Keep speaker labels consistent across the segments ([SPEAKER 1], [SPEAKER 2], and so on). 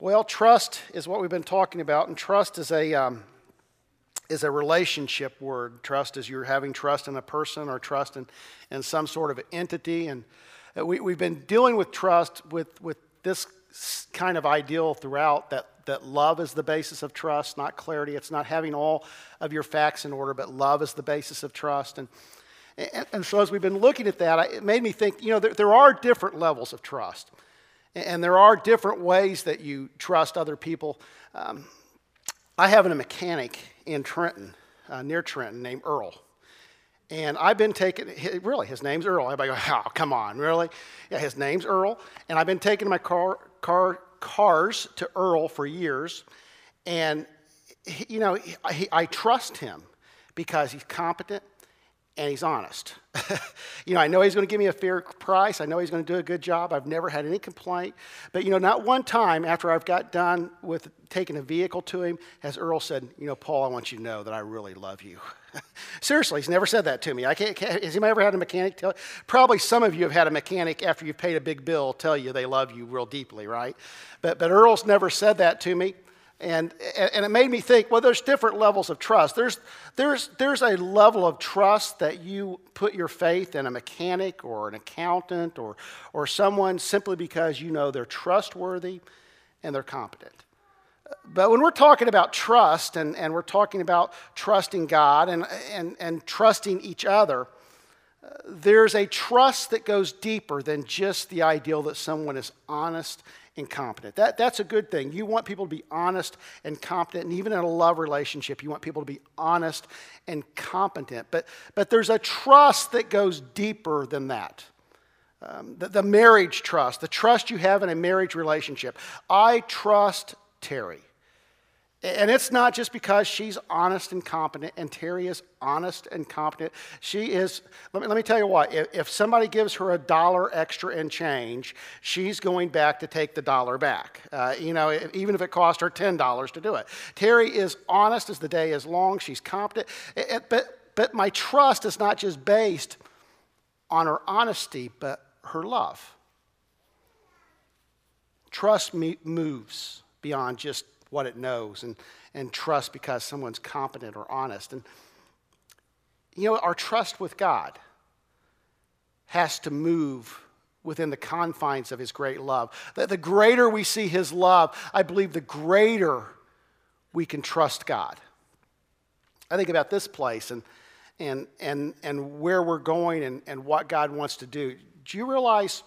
[SPEAKER 1] Well, trust is what we've been talking about, and trust is a, um, is a relationship word. Trust is you're having trust in a person or trust in, in some sort of entity. And uh, we, we've been dealing with trust with, with this kind of ideal throughout that, that love is the basis of trust, not clarity. It's not having all of your facts in order, but love is the basis of trust. And, and, and so as we've been looking at that, it made me think, you know, there, there are different levels of trust. And there are different ways that you trust other people. Um, I have a mechanic in Trenton, uh, near Trenton, named Earl. And I've been taking, really, his name's Earl. Everybody goes, oh, come on, really? Yeah, his name's Earl. And I've been taking my car, car, cars to Earl for years. And, he, you know, he, I trust him because he's competent and he's honest. you know, I know he's going to give me a fair price. I know he's going to do a good job. I've never had any complaint. But, you know, not one time after I've got done with taking a vehicle to him has Earl said, you know, Paul, I want you to know that I really love you. Seriously, he's never said that to me. I can't, can't, has anybody ever had a mechanic tell? Probably some of you have had a mechanic after you've paid a big bill tell you they love you real deeply, right? But, but Earl's never said that to me. And, and it made me think well, there's different levels of trust. There's, there's, there's a level of trust that you put your faith in a mechanic or an accountant or, or someone simply because you know they're trustworthy and they're competent. But when we're talking about trust and, and we're talking about trusting God and, and, and trusting each other, uh, there's a trust that goes deeper than just the ideal that someone is honest and competent. That, that's a good thing. You want people to be honest and competent, and even in a love relationship, you want people to be honest and competent. But, but there's a trust that goes deeper than that. Um, the, the marriage trust, the trust you have in a marriage relationship. I trust Terry. And it's not just because she's honest and competent, and Terry is honest and competent. She is, let me, let me tell you what, if, if somebody gives her a dollar extra in change, she's going back to take the dollar back. Uh, you know, even if it cost her $10 to do it. Terry is honest as the day is long, she's competent. It, it, but, but my trust is not just based on her honesty, but her love. Trust me moves beyond just what it knows and, and trust because someone's competent or honest. And, you know, our trust with God has to move within the confines of His great love. The, the greater we see His love, I believe the greater we can trust God. I think about this place and, and, and, and where we're going and, and what God wants to do. Do you realize?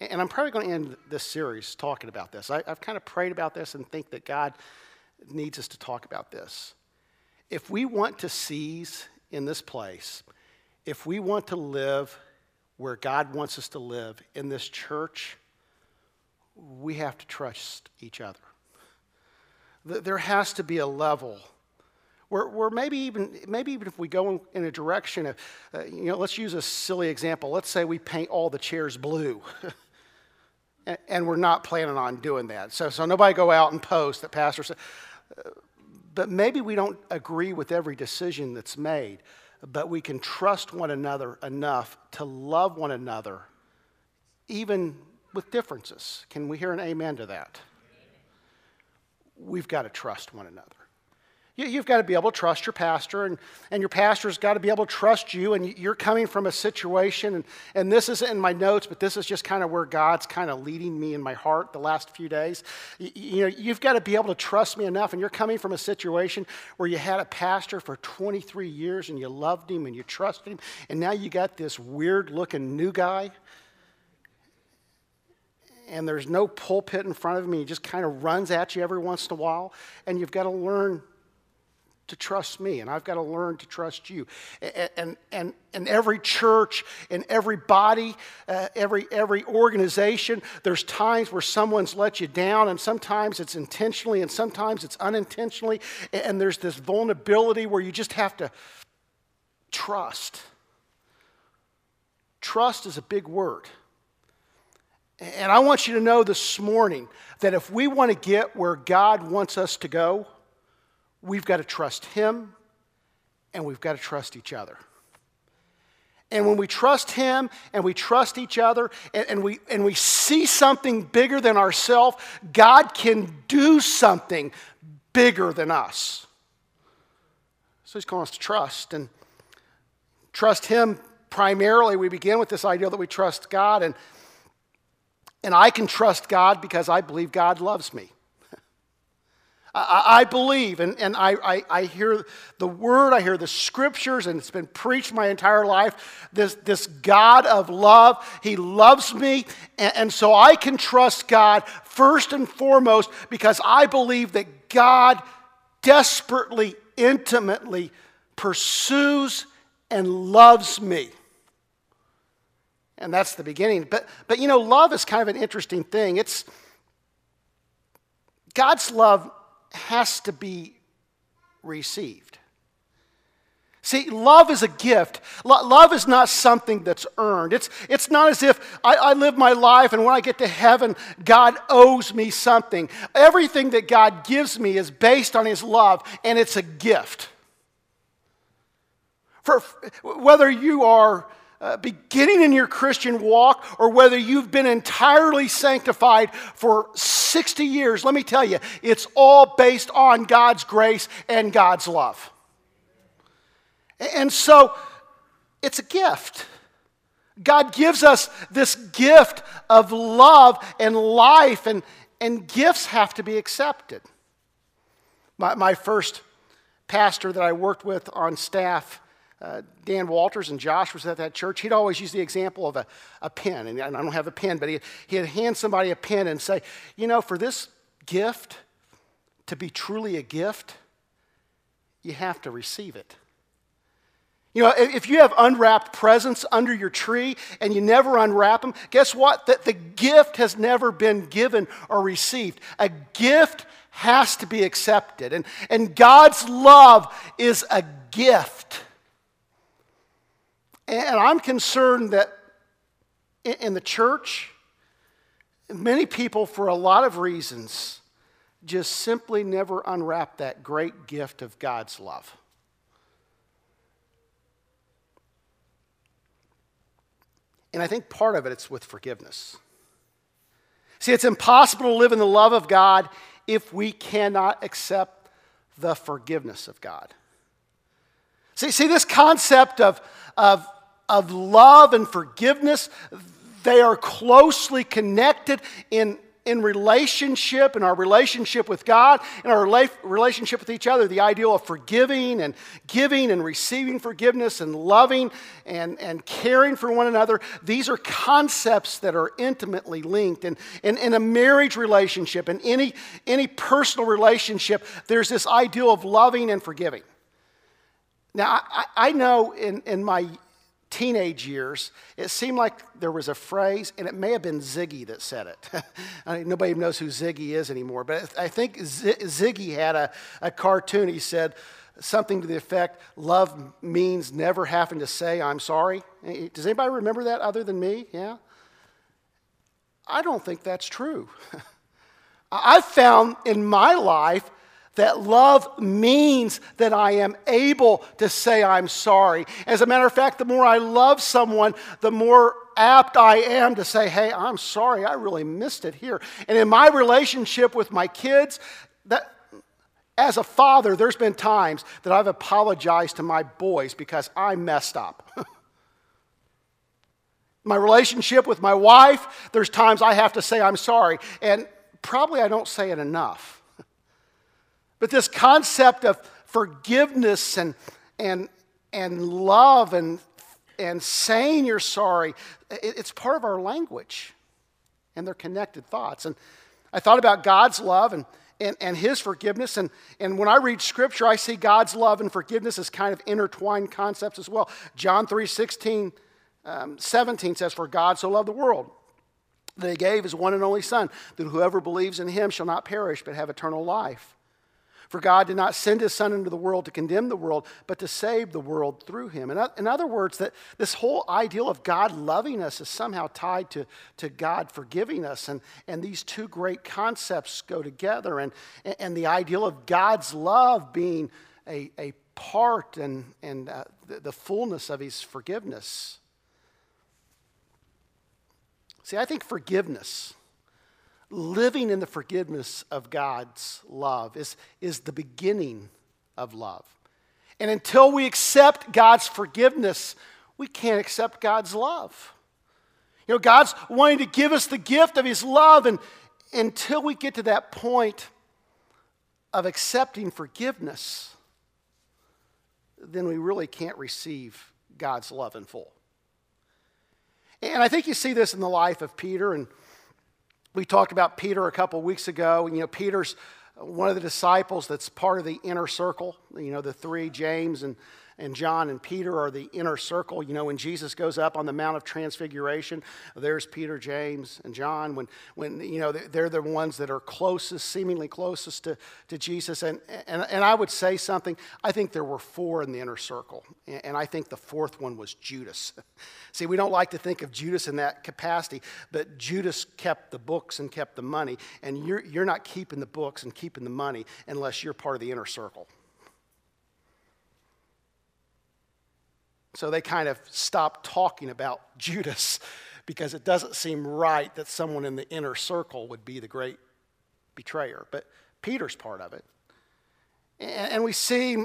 [SPEAKER 1] And I'm probably going to end this series talking about this. I, have kind of prayed about this and think that God needs us to talk about this. If we want to seize in this place, if we want to live where God wants us to live in this church, we have to trust each other. There has to be a level where, where maybe, even, maybe even if we go in, in a direction of, uh, you know, let's use a silly example. Let's say we paint all the chairs blue. and we're not planning on doing that. So, so nobody go out and post that pastor said. Uh, but maybe we don't agree with every decision that's made, but we can trust one another enough to love one another, even with differences. Can we hear an amen to that? We've got to trust one another. You, have got to be able to trust your pastor, and, and your pastor's got to be able to trust you. And you're coming from a situation, and, and this isn't in my notes, but this is just kind of where God's kind of leading me in my heart the last few days. You, you know, you've got to be able to trust me enough, and you're coming from a situation where you had a pastor for 23 years, and you loved him, and you trusted him, and now you got this weird looking new guy and there's no pulpit in front of him. He just kind of runs at you every once in a while. And you've got to learn to trust me, and I've got to learn to trust you. And, and, and, every church, and every body, uh, every, every organization, there's times where someone's let you down, and sometimes it's intentionally, and sometimes it's unintentionally. And there's this vulnerability where you just have to trust. Trust is a big word. And I want you to know this morning that if we want to get where God wants us to go, we've got to trust Him and we've got to trust each other. And when we trust Him and we trust each other and, and, we, and we see something bigger than ourselves, God can do something bigger than us. So He's calling us to trust and trust Him primarily. We begin with this idea that we trust God, and, and I can trust God because I believe God loves me. I, I believe, and, and I, I, I, hear the word, I hear the scriptures, and it's been preached my entire life. This, this God of love, He loves me, and, and so I can trust God first and foremost because I believe that God desperately, intimately pursues and loves me. And that's the beginning. But, but you know, love is kind of an interesting thing. It's God's love has to be received. See, love is a gift. love is not something that's earned. It's, it's not as if I, I live my life and when I get to heaven, God owes me something. Everything that God gives me is based on His love, and it's a gift. For whether you are uh, beginning in your Christian walk or whether you've been entirely sanctified for 60 years, let me tell you, it's all based on God's grace and God's love. And so it's a gift. God gives us this gift of love and life, and, and gifts have to be accepted. My, my first pastor that I worked with on staff, uh, Dan Walters and Josh was at that church, he'd always use the example of a, a pen. And I don't have a pen, but he, he'd hand somebody a pen and say, You know, for this gift to be truly a gift, you have to receive it. You know, if you have unwrapped presents under your tree and you never unwrap them, guess what? That the gift has never been given or received. A gift has to be accepted. And, and God's love is a gift. And I'm concerned that in the church, many people, for a lot of reasons, just simply never unwrap that great gift of God's love. And I think part of it it's with forgiveness. See, it's impossible to live in the love of God if we cannot accept the forgiveness of God. See, see this concept of, of of love and forgiveness. They are closely connected in, in relationship, in our relationship with God, in our relationship with each other. The ideal of forgiving and giving and receiving forgiveness and loving and, and caring for one another. These are concepts that are intimately linked. And in, in a marriage relationship, in any, any personal relationship, there's this ideal of loving and forgiving. Now, I, I know in, in my teenage years, it seemed like there was a phrase, and it may have been Ziggy that said it. I mean, nobody knows who Ziggy is anymore, but I think Z- Ziggy had a, a cartoon. He said something to the effect, Love means never having to say, I'm sorry. Eh, eh, does anybody remember that other than me? Yeah? I don't think that's true. I've found in my life that love means that I am able to say I'm sorry. As a matter of fact, the more I love someone, the more apt I am to say, hey, I'm sorry, I really missed it here. And in my relationship with my kids, that, as a father, there's been times that I've apologized to my boys because I messed up. my relationship with my wife, there's times I have to say I'm sorry. And probably I don't say it enough. But this concept of forgiveness and, and, and love and, and saying you're sorry, it, it's part of our language. And they're connected thoughts. And I thought about God's love and, and, and his forgiveness. And, and when I read scripture, I see God's love and forgiveness as kind of intertwined concepts as well. John 3 16, um, 17 says, For God so loved the world that he gave his one and only Son, that whoever believes in him shall not perish but have eternal life. For God did not send his Son into the world to condemn the world, but to save the world through him. In other words, that this whole ideal of God loving us is somehow tied to, to God forgiving us. And, and these two great concepts go together. And, and the ideal of God's love being a, a part and, and uh, the, the fullness of his forgiveness. See, I think forgiveness, living in the forgiveness of God's love, is, is the beginning of love. And until we accept God's forgiveness, we can't accept God's love. You know, God's wanting to give us the gift of His love, and until we get to that point of accepting forgiveness, then we really can't receive God's love in full. And I think you see this in the life of Peter, and we talked about Peter a couple weeks ago. You know, Peter's one of the disciples that's part of the inner circle, you know, the three, James and and John and Peter are the inner circle. You know, when Jesus goes up on the Mount of Transfiguration, there's Peter, James, and John. When, when you know, they're the ones that are closest, seemingly closest to, to Jesus. And, and, and I would say something, I think there were four in the inner circle. And I think the fourth one was Judas. See, we don't like to think of Judas in that capacity, but Judas kept the books and kept the money. And you're, you're not keeping the books and keeping the money unless you're part of the inner circle. So they kind of stopped talking about Judas because it doesn't seem right that someone in the inner circle would be the great betrayer. But Peter's part of it. And we see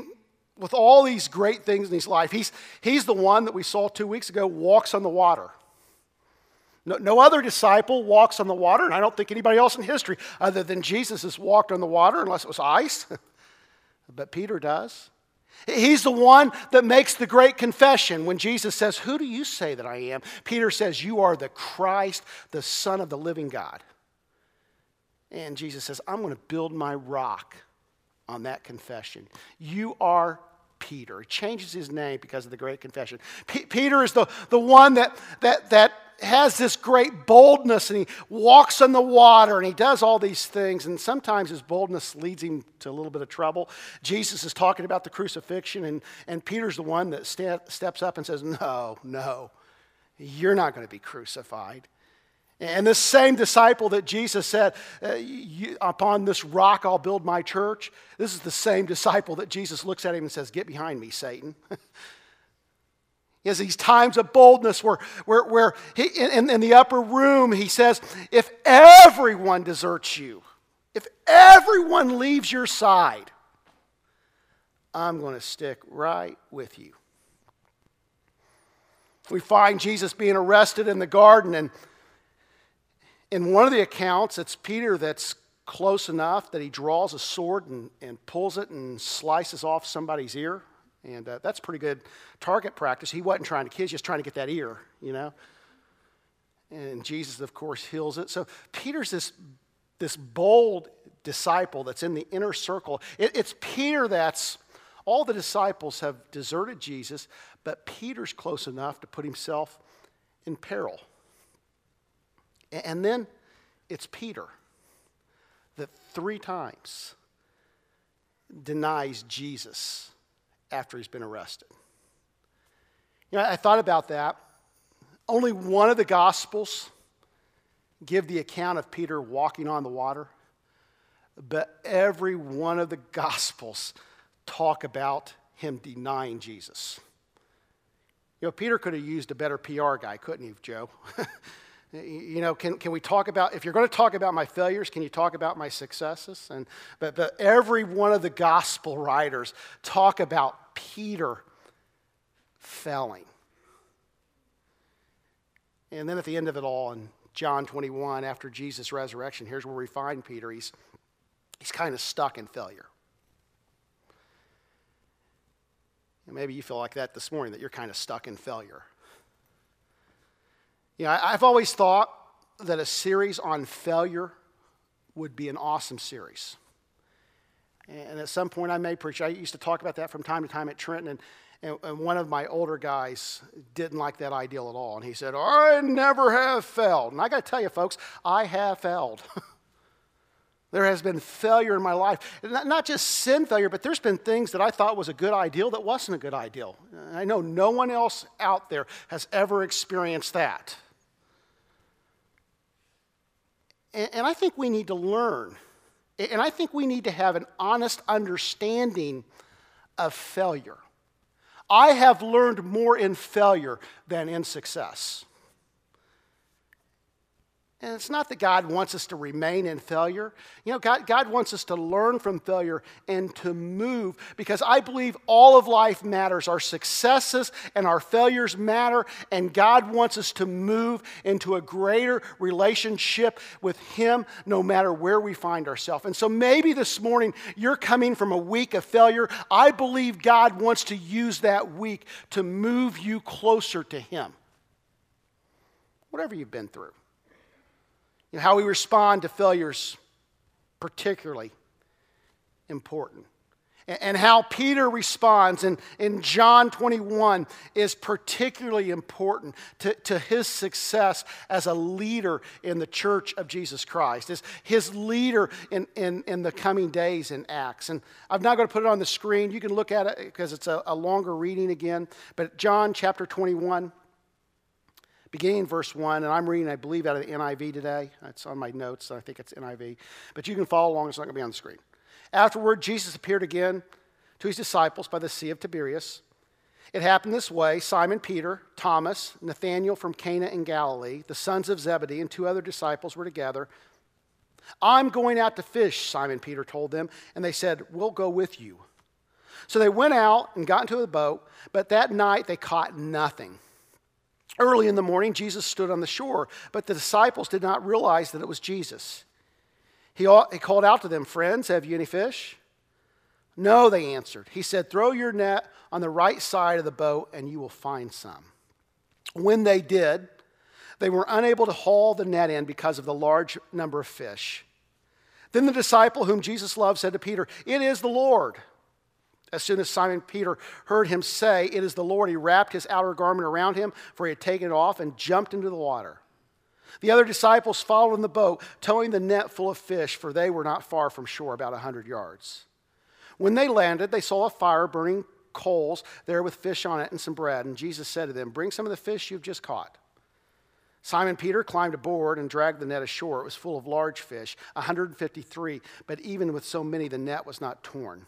[SPEAKER 1] with all these great things in his life, he's, he's the one that we saw two weeks ago walks on the water. No, no, other disciple walks on the water, and I don't think anybody else in history other than Jesus has walked on the water unless it was ice. but Peter does. He's the one that makes the great confession when Jesus says, Who do you say that I am? Peter says, You are the Christ, the Son of the living God. And Jesus says, I'm going to build my rock on that confession. You are Peter. He changes his name because of the great confession. P- Peter is the, the one that, that, that has this great boldness and he walks on the water and he does all these things. And sometimes his boldness leads him to a little bit of trouble. Jesus is talking about the crucifixion, and, and Peter's the one that steps up and says, No, no, you're not going to be crucified. And this same disciple that Jesus said, uh, Upon this rock I'll build my church, this is the same disciple that Jesus looks at him and says, Get behind me, Satan. He has these times of boldness where, where, where he, in, in the upper room he says, If everyone deserts you, if everyone leaves your side, I'm going to stick right with you. We find Jesus being arrested in the garden, and in one of the accounts, it's Peter that's close enough that he draws a sword and, and pulls it and slices off somebody's ear. And uh, that's pretty good target practice. He wasn't trying to kill, he's just trying to get that ear, you know. And Jesus, of course, heals it. So Peter's this, this bold disciple that's in the inner circle. It, it's Peter that's, all the disciples have deserted Jesus, but Peter's close enough to put himself in peril. And then it's Peter that three times denies Jesus after he's been arrested. You know, I thought about that. Only one of the Gospels give the account of Peter walking on the water, but every one of the Gospels talk about him denying Jesus. You know, Peter could have used a better PR guy, couldn't he, Joe? You know, can, can we talk about, if you're going to talk about my failures, can you talk about my successes? And, but, but every one of the gospel writers talk about Peter failing. And then at the end of it all, in John 21, after Jesus' resurrection, here's where we find Peter. He's, he's kind of stuck in failure. And maybe you feel like that this morning, that you're kind of stuck in failure. You know, I've always thought that a series on failure would be an awesome series. And at some point I may preach. I used to talk about that from time to time at Trenton, and, and, and, one of my older guys didn't like that ideal at all. And he said, I never have failed. And I got to tell you, folks, I have failed. there has been failure in my life. Not, not just sin failure, but there's been things that I thought was a good ideal that wasn't a good ideal. I know no one else out there has ever experienced that. And, and I think we need to learn. And I think we need to have an honest understanding of failure. I have learned more in failure than in success. And it's not that God wants us to remain in failure. You know, God, God wants us to learn from failure and to move because I believe all of life matters. Our successes and our failures matter, and God wants us to move into a greater relationship with Him no matter where we find ourselves. And so maybe this morning you're coming from a week of failure. I believe God wants to use that week to move you closer to Him. Whatever you've been through. How we respond to failures, particularly important. And how Peter responds in, in John 21 is particularly important to, to his success as a leader in the church of Jesus Christ, as his leader in, in, in the coming days in Acts. And I'm not going to put it on the screen. You can look at it because it's a, a longer reading again. But John chapter 21, beginning in verse 1, and I'm reading, I believe, out of the NIV today. It's on my notes, I think it's NIV. But you can follow along, it's not going to be on the screen. Afterward, Jesus appeared again to his disciples by the Sea of Tiberias. It happened this way Simon Peter, Thomas, Nathanael from Cana in Galilee, the sons of Zebedee, and two other disciples were together. I'm going out to fish, Simon Peter told them, and they said, We'll go with you. So they went out and got into the boat, but that night they caught nothing. Early in the morning, Jesus stood on the shore, but the disciples did not realize that it was Jesus. He, he called out to them, Friends, have you any fish? No, they answered. He said, Throw your net on the right side of the boat, and you will find some. When they did, they were unable to haul the net in because of the large number of fish. Then the disciple whom Jesus loved said to Peter, It is the Lord. As soon as Simon Peter heard him say, It is the Lord, he wrapped his outer garment around him, for he had taken it off, and jumped into the water. The other disciples followed in the boat, towing the net full of fish, for they were not far from shore, about a hundred yards. When they landed, they saw a fire burning coals there with fish on it and some bread. And Jesus said to them, Bring some of the fish you've just caught. Simon Peter climbed aboard and dragged the net ashore. It was full of large fish, 153, but even with so many, the net was not torn.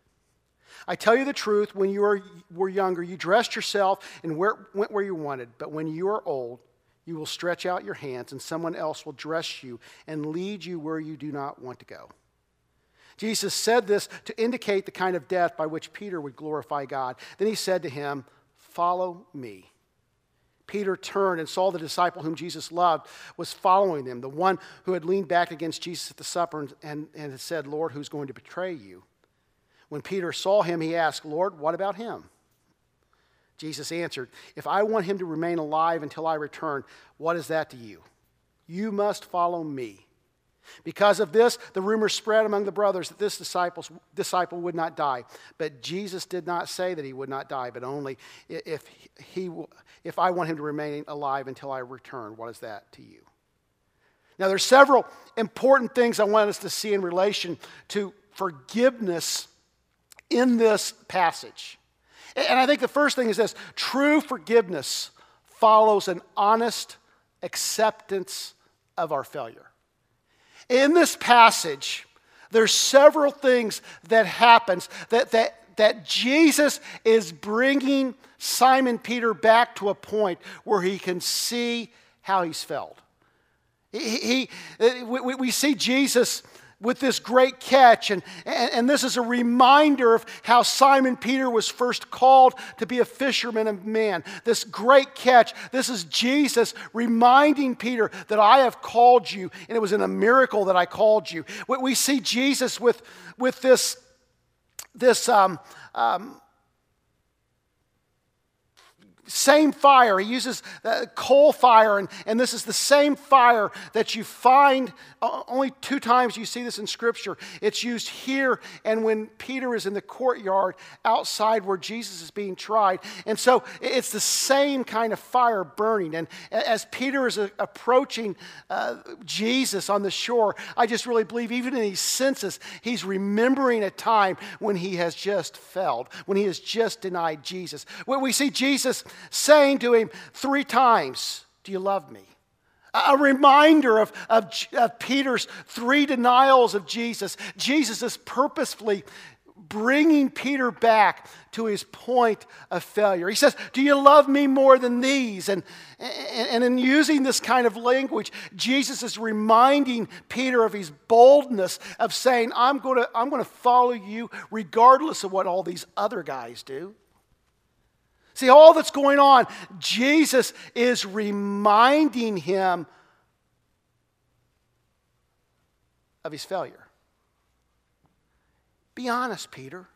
[SPEAKER 1] I tell you the truth, when you were, younger, you dressed yourself and went where you wanted. But when you are old, you will stretch out your hands, and someone else will dress you and lead you where you do not want to go. Jesus said this to indicate the kind of death by which Peter would glorify God. Then he said to him, Follow me. Peter turned and saw the disciple whom Jesus loved was following them, the one who had leaned back against Jesus at the supper and, and had said, Lord, who's going to betray you? When Peter saw him, he asked, Lord, what about him? Jesus answered, If I want him to remain alive until I return, what is that to you? You must follow me. Because of this, the rumor spread among the brothers that this disciple would not die. But Jesus did not say that he would not die, but only if, he, if I want him to remain alive until I return. What is that to you? Now, there's several important things I want us to see in relation to forgiveness in this passage. And I think the first thing is this true forgiveness follows an honest acceptance of our failure. In this passage, there's several things that happens that, that, that Jesus is bringing Simon Peter back to a point where he can see how he's failed. He, he we, we see Jesus with this great catch. And, and, and, this is a reminder of how Simon Peter was first called to be a fisherman of men. This great catch. This is Jesus reminding Peter that I have called you, and it was in a miracle that I called you. We, see Jesus with, with this, this um, um, same fire. He uses coal fire, and, and this is the same fire that you find uh, only two times you see this in Scripture. It's used here and when Peter is in the courtyard outside where Jesus is being tried. And so it's the same kind of fire burning. And as Peter is uh, approaching uh, Jesus on the shore, I just really believe, even in these senses, he's remembering a time when he has just failed, when he has just denied Jesus. When we see Jesus saying to him three times, Do you love me? A reminder of, of, of, Peter's three denials of Jesus. Jesus is purposefully bringing Peter back to his point of failure. He says, Do you love me more than these? And, and, and in using this kind of language, Jesus is reminding Peter of his boldness of saying, I'm going to, I'm going to follow you regardless of what all these other guys do. See, all that's going on, Jesus is reminding him of his failure. Be honest, Peter.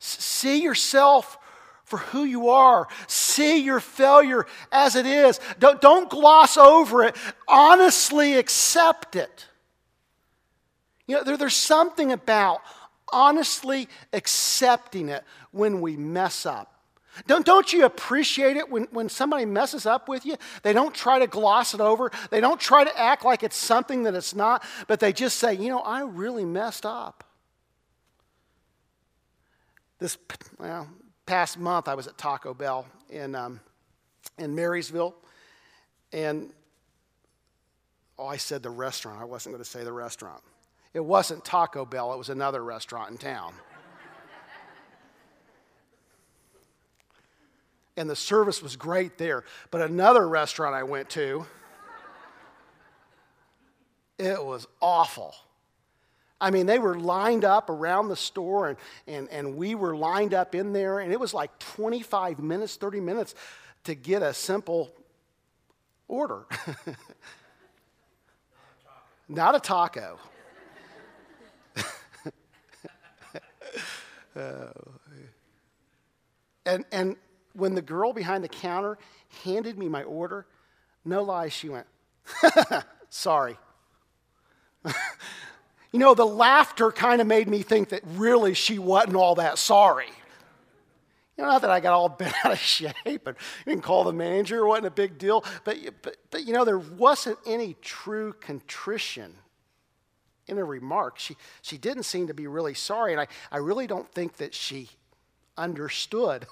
[SPEAKER 1] See yourself for who you are. See your failure as it is. Don't, don't gloss over it. Honestly accept it. You know, there, there's something about honestly accepting it when we mess up. Don't, don't you appreciate it when, when somebody messes up with you? They don't try to gloss it over. They don't try to act like it's something that it's not, but they just say, you know, I really messed up. This well, past month, I was at Taco Bell in, um, in Marysville, and oh, I said the restaurant. I wasn't going to say the restaurant. It wasn't Taco Bell, it was another restaurant in town. And the service was great there. But another restaurant I went to, it was awful. I mean, they were lined up around the store, and, and, and we were lined up in there, and it was like 25 minutes, 30 minutes to get a simple order. Not a taco. uh, and, and when the girl behind the counter handed me my order, no lie, she went, sorry. you know, the laughter kind of made me think that really she wasn't all that sorry. You know, not that I got all bent out of shape and didn't call the manager, it wasn't a big deal, but, but, but you know, there wasn't any true contrition in her remarks. She, she didn't seem to be really sorry, and I, I really don't think that she understood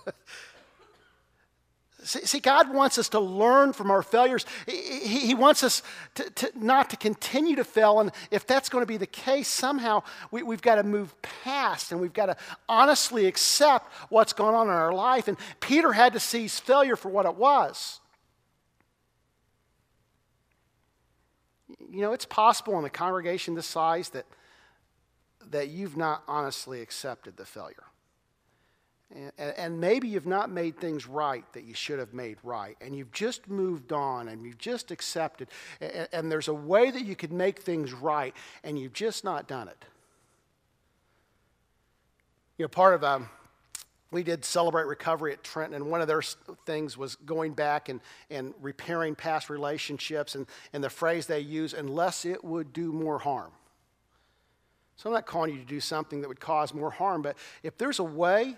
[SPEAKER 1] See, God wants us to learn from our failures. He, wants us to, to, not to continue to fail. And if that's going to be the case, somehow we, we've got to move past and we've got to honestly accept what's going on in our life. And Peter had to his failure for what it was. You know, it's possible in a congregation this size that, that you've not honestly accepted the failure. And, maybe you've not made things right that you should have made right. And you've just moved on and you've just accepted. And, there's a way that you could make things right and you've just not done it. You know, part of, um, we did celebrate recovery at Trenton, and one of their things was going back and, and repairing past relationships. And, and the phrase they use, unless it would do more harm. So I'm not calling you to do something that would cause more harm, but if there's a way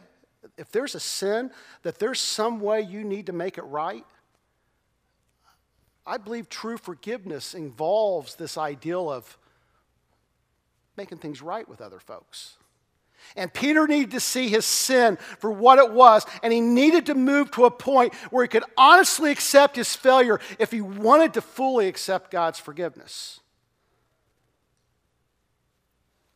[SPEAKER 1] if there's a sin, that there's some way you need to make it right, I believe true forgiveness involves this ideal of making things right with other folks. And Peter needed to see his sin for what it was, and he needed to move to a point where he could honestly accept his failure if he wanted to fully accept God's forgiveness.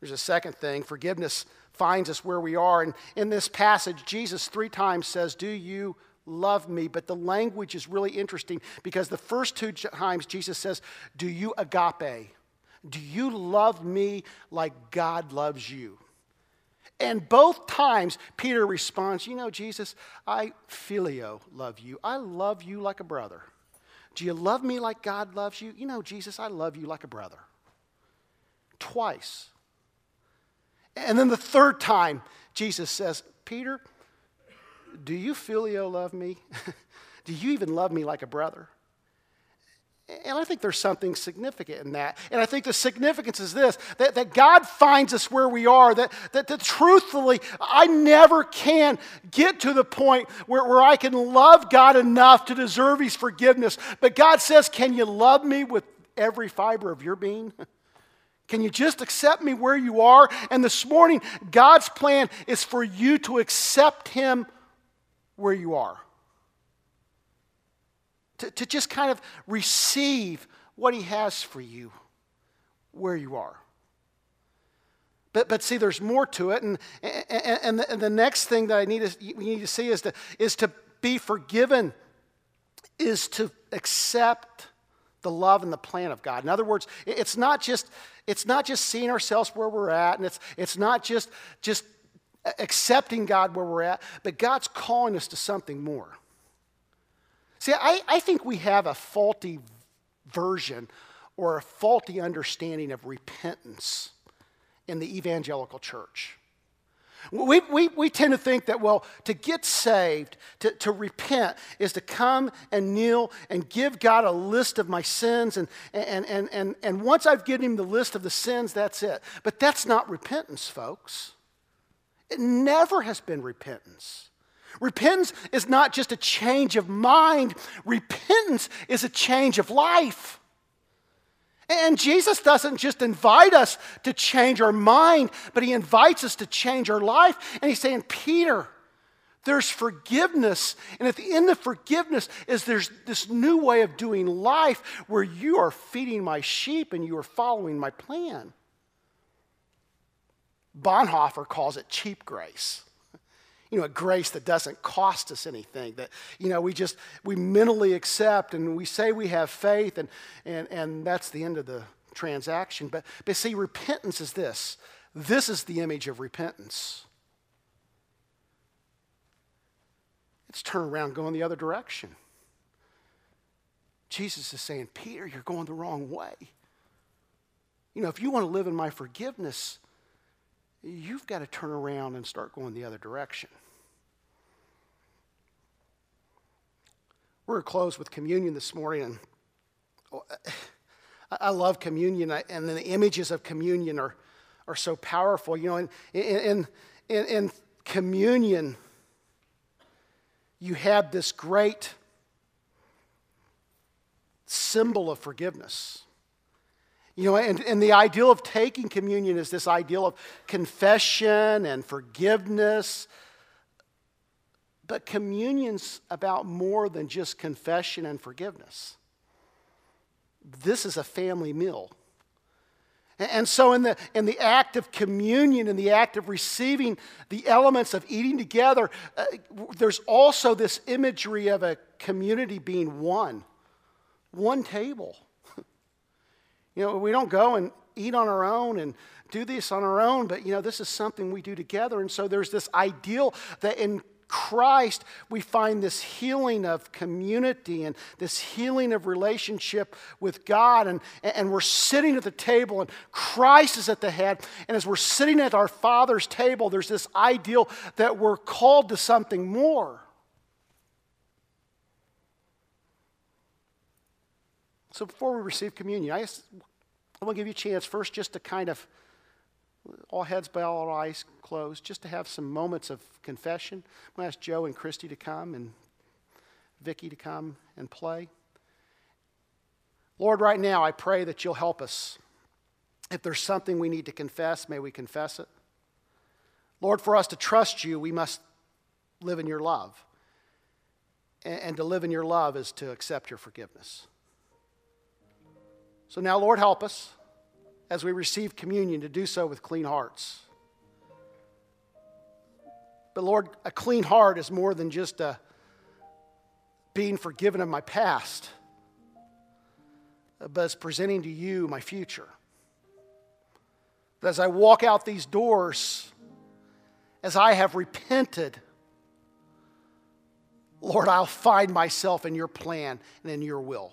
[SPEAKER 1] There's a second thing forgiveness finds us where we are. And in this passage, Jesus three times says, Do you love me? But the language is really interesting because the first two times Jesus says, Do you agape? Do you love me like God loves you? And both times, Peter responds, You know, Jesus, I phileo love you. I love you like a brother. Do you love me like God loves you? You know, Jesus, I love you like a brother. Twice. And then the third time, Jesus says, Peter, do you phileo love me? do you even love me like a brother? And I think there's something significant in that. And I think the significance is this that, that God finds us where we are, that, that, that truthfully, I never can get to the point where, where I can love God enough to deserve His forgiveness. But God says, Can you love me with every fiber of your being? Can you just accept me where you are? And this morning, God's plan is for you to accept Him where you are to, to just kind of receive what He has for you where you are. But, but see, there's more to it. And, and, and, the, and the next thing that I need to, we need to see is to, is to be forgiven, is to accept the love and the plan of God. In other words, it's not just, it's not just seeing ourselves where we're at, and it's, it's not just, just accepting God where we're at, but God's calling us to something more. See, I, I think we have a faulty version or a faulty understanding of repentance in the evangelical church. We, we, we tend to think that, well, to get saved, to, to repent, is to come and kneel and give God a list of my sins. And, and, and, and, and once I've given him the list of the sins, that's it. But that's not repentance, folks. It never has been repentance. Repentance is not just a change of mind, repentance is a change of life. And Jesus doesn't just invite us to change our mind, but he invites us to change our life. And he's saying, Peter, there's forgiveness. And at the end of forgiveness is there's this new way of doing life where you are feeding my sheep and you are following my plan. Bonhoeffer calls it cheap grace you know, a grace that doesn't cost us anything, that, you know, we just, we mentally accept and we say we have faith and, and, and that's the end of the transaction. But, but see, repentance is this. This is the image of repentance. It's turn around going the other direction. Jesus is saying, Peter, you're going the wrong way. You know, if you want to live in my forgiveness, you've got to turn around and start going the other direction. We're close with communion this morning. And oh, I love communion, and the images of communion are, are so powerful. You know, in, in, in, in communion, you have this great symbol of forgiveness. You know, and, and the ideal of taking communion is this ideal of confession and forgiveness. But communion's about more than just confession and forgiveness. This is a family meal. And so, in the, in the act of communion, in the act of receiving the elements of eating together, uh, there's also this imagery of a community being one, one table. You know, we don't go and eat on our own and do this on our own, but you know, this is something we do together. And so there's this ideal that in Christ, we find this healing of community and this healing of relationship with God. And, and we're sitting at the table, and Christ is at the head. And as we're sitting at our Father's table, there's this ideal that we're called to something more. So before we receive communion, I, I want to give you a chance first just to kind of, all heads bowed, all eyes closed, just to have some moments of confession. I'm going to ask Joe and Christy to come and Vicki to come and play. Lord, right now I pray that you'll help us. If there's something we need to confess, may we confess it. Lord, for us to trust you, we must live in your love. And to live in your love is to accept your forgiveness. So now, Lord, help us as we receive communion to do so with clean hearts. But Lord, a clean heart is more than just a being forgiven of my past, but it's presenting to you my future. That as I walk out these doors, as I have repented, Lord, I'll find myself in your plan and in your will.